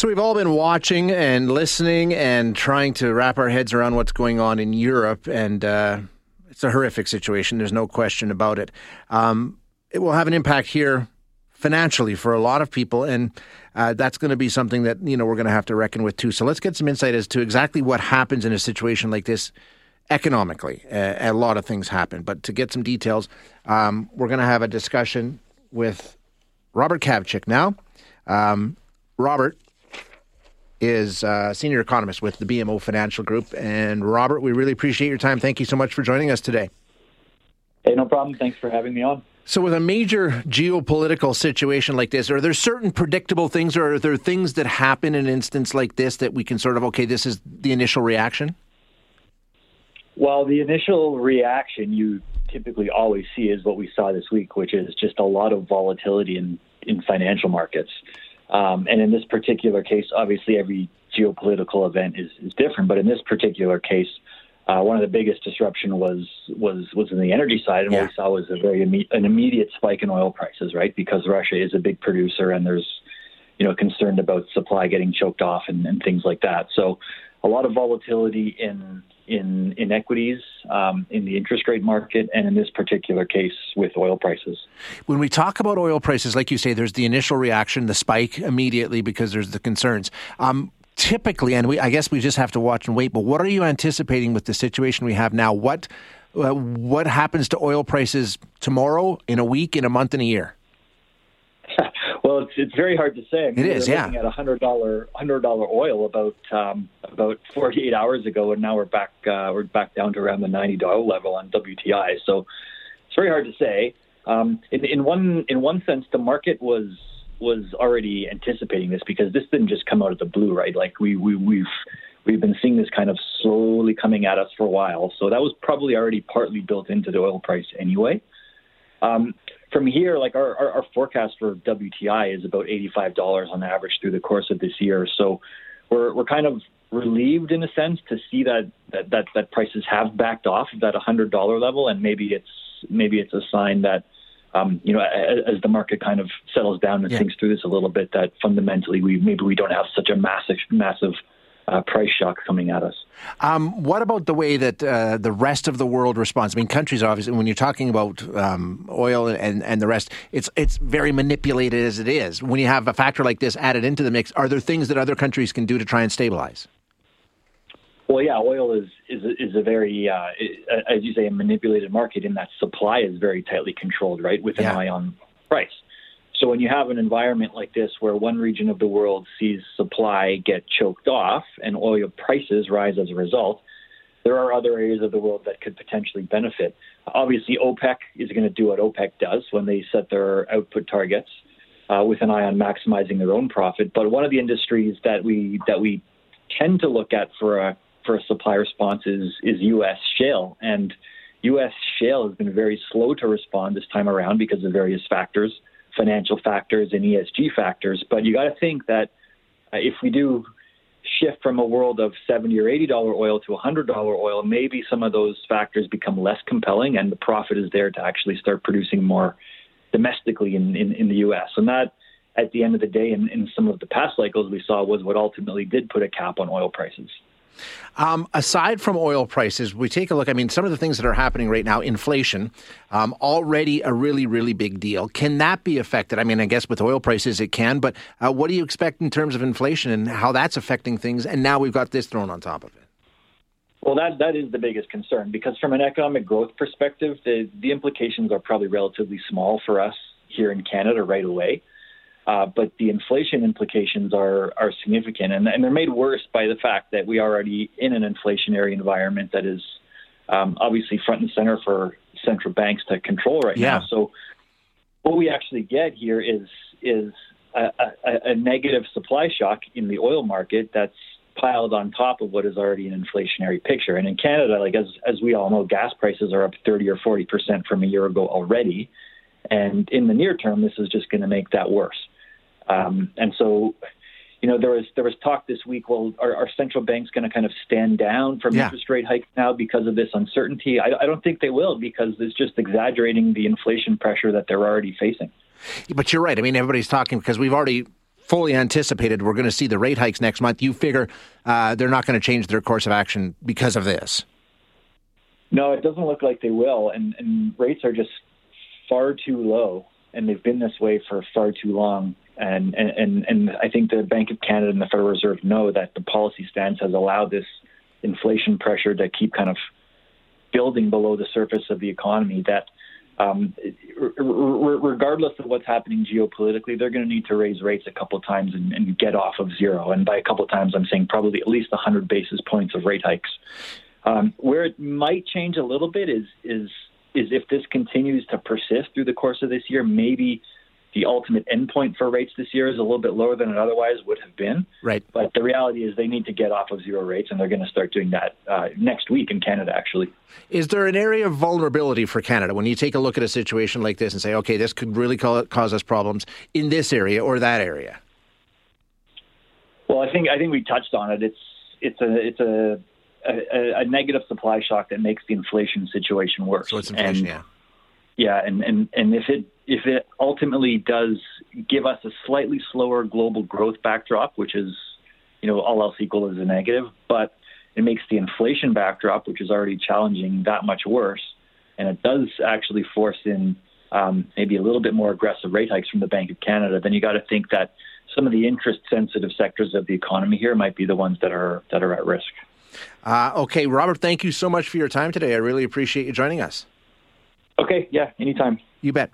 So we've all been watching and listening and trying to wrap our heads around what's going on in Europe, and uh, it's a horrific situation. There's no question about it. Um, it will have an impact here financially for a lot of people, and uh, that's going to be something that you know we're going to have to reckon with too. So let's get some insight as to exactly what happens in a situation like this economically. Uh, a lot of things happen, but to get some details, um, we're going to have a discussion with Robert Kavcic now. Um, Robert, is uh, senior economist with the BMO Financial Group. And Robert, we really appreciate your time. Thank you so much for joining us today. Hey, no problem. Thanks for having me on. So, with a major geopolitical situation like this, are there certain predictable things, or are there things that happen in an instance like this that we can sort of, okay, this is the initial reaction? Well, the initial reaction you typically always see is what we saw this week, which is just a lot of volatility in, in financial markets. Um, and in this particular case, obviously every geopolitical event is, is different, but in this particular case, uh, one of the biggest disruption was was was in the energy side, and yeah. what we saw was a very imme- an immediate spike in oil prices, right? Because Russia is a big producer, and there's you know concerned about supply getting choked off and, and things like that. So a lot of volatility in in in equities, um, in the interest rate market, and in this particular case with oil prices. When we talk about oil prices, like you say, there's the initial reaction, the spike immediately because there's the concerns. Um, typically, and we, I guess we just have to watch and wait. But what are you anticipating with the situation we have now? What uh, what happens to oil prices tomorrow, in a week, in a month, in a year? It's very hard to say. I mean, it is, yeah. At a hundred dollar hundred dollar oil about um, about forty eight hours ago, and now we're back uh, we're back down to around the ninety dollar level on WTI. So it's very hard to say. Um, in, in one in one sense, the market was was already anticipating this because this didn't just come out of the blue, right? Like we, we we've we've been seeing this kind of slowly coming at us for a while. So that was probably already partly built into the oil price anyway. Um, from here, like our, our, our forecast for WTI is about $85 on average through the course of this year. So we're, we're kind of relieved in a sense to see that, that, that, that prices have backed off that $100 level. And maybe it's, maybe it's a sign that, um, you know, as, as, the market kind of settles down and yeah. thinks through this a little bit, that fundamentally we maybe we don't have such a massive, massive uh, price shock coming at us. Um, what about the way that uh, the rest of the world responds? I mean, countries obviously, when you're talking about um, oil and, and the rest, it's it's very manipulated as it is. When you have a factor like this added into the mix, are there things that other countries can do to try and stabilize? Well, yeah, oil is is is a very, uh, as you say, a manipulated market in that supply is very tightly controlled, right, with an yeah. eye on price. So when you have an environment like this where one region of the world sees supply get choked off and oil prices rise as a result, there are other areas of the world that could potentially benefit. Obviously, OPEC is going to do what OPEC does when they set their output targets uh, with an eye on maximizing their own profit. But one of the industries that we that we tend to look at for a for a supply response is is U.S. shale and. U.S. shale has been very slow to respond this time around because of various factors financial factors and ESG factors. But you got to think that uh, if we do shift from a world of 70 or 80 dollar oil to 100 dollar oil, maybe some of those factors become less compelling, and the profit is there to actually start producing more domestically in, in, in the U.S. And that, at the end of the day, in, in some of the past cycles we saw, was what ultimately did put a cap on oil prices. Um, aside from oil prices, we take a look. I mean, some of the things that are happening right now, inflation, um, already a really, really big deal. Can that be affected? I mean, I guess with oil prices it can, but uh, what do you expect in terms of inflation and how that's affecting things? And now we've got this thrown on top of it. Well, that that is the biggest concern because from an economic growth perspective, the the implications are probably relatively small for us here in Canada right away. Uh, but the inflation implications are are significant, and, and they're made worse by the fact that we are already in an inflationary environment that is um, obviously front and center for central banks to control right yeah. now. So what we actually get here is is a, a, a negative supply shock in the oil market that's piled on top of what is already an inflationary picture. And in Canada, like as as we all know, gas prices are up 30 or 40 percent from a year ago already. And in the near term, this is just going to make that worse. Um, and so, you know, there was there was talk this week. Well, are, are central banks going to kind of stand down from yeah. interest rate hikes now because of this uncertainty? I, I don't think they will because it's just exaggerating the inflation pressure that they're already facing. But you're right. I mean, everybody's talking because we've already fully anticipated we're going to see the rate hikes next month. You figure uh, they're not going to change their course of action because of this. No, it doesn't look like they will, and, and rates are just far too low, and they've been this way for far too long. And, and and I think the Bank of Canada and the Federal Reserve know that the policy stance has allowed this inflation pressure to keep kind of building below the surface of the economy. That um, regardless of what's happening geopolitically, they're going to need to raise rates a couple of times and, and, get off of zero. And by a couple of times, I'm saying probably at least 100 basis points of rate hikes. Um, where it might change a little bit is is is if this continues to persist through the course of this year, maybe the ultimate endpoint for rates this year is a little bit lower than it otherwise would have been. Right. But the reality is they need to get off of zero rates, and they're going to start doing that uh, next week in Canada, actually. Is there an area of vulnerability for Canada when you take a look at a situation like this and say, okay, this could really cause us problems in this area or that area? Well, I think I think we touched on it. It's it's a it's a a, a negative supply shock that makes the inflation situation worse. So it's inflation, and, yeah. Yeah, and, and, and if it if it ultimately does give us a slightly slower global growth backdrop, which is, you know, all else equal is a negative, but it makes the inflation backdrop, which is already challenging, that much worse. And it does actually force in um, maybe a little bit more aggressive rate hikes from the Bank of Canada. Then you got to think that some of the interest sensitive sectors of the economy here might be the ones that are that are at risk. Uh, okay, Robert, thank you so much for your time today. I really appreciate you joining us. Okay, yeah, anytime. You bet.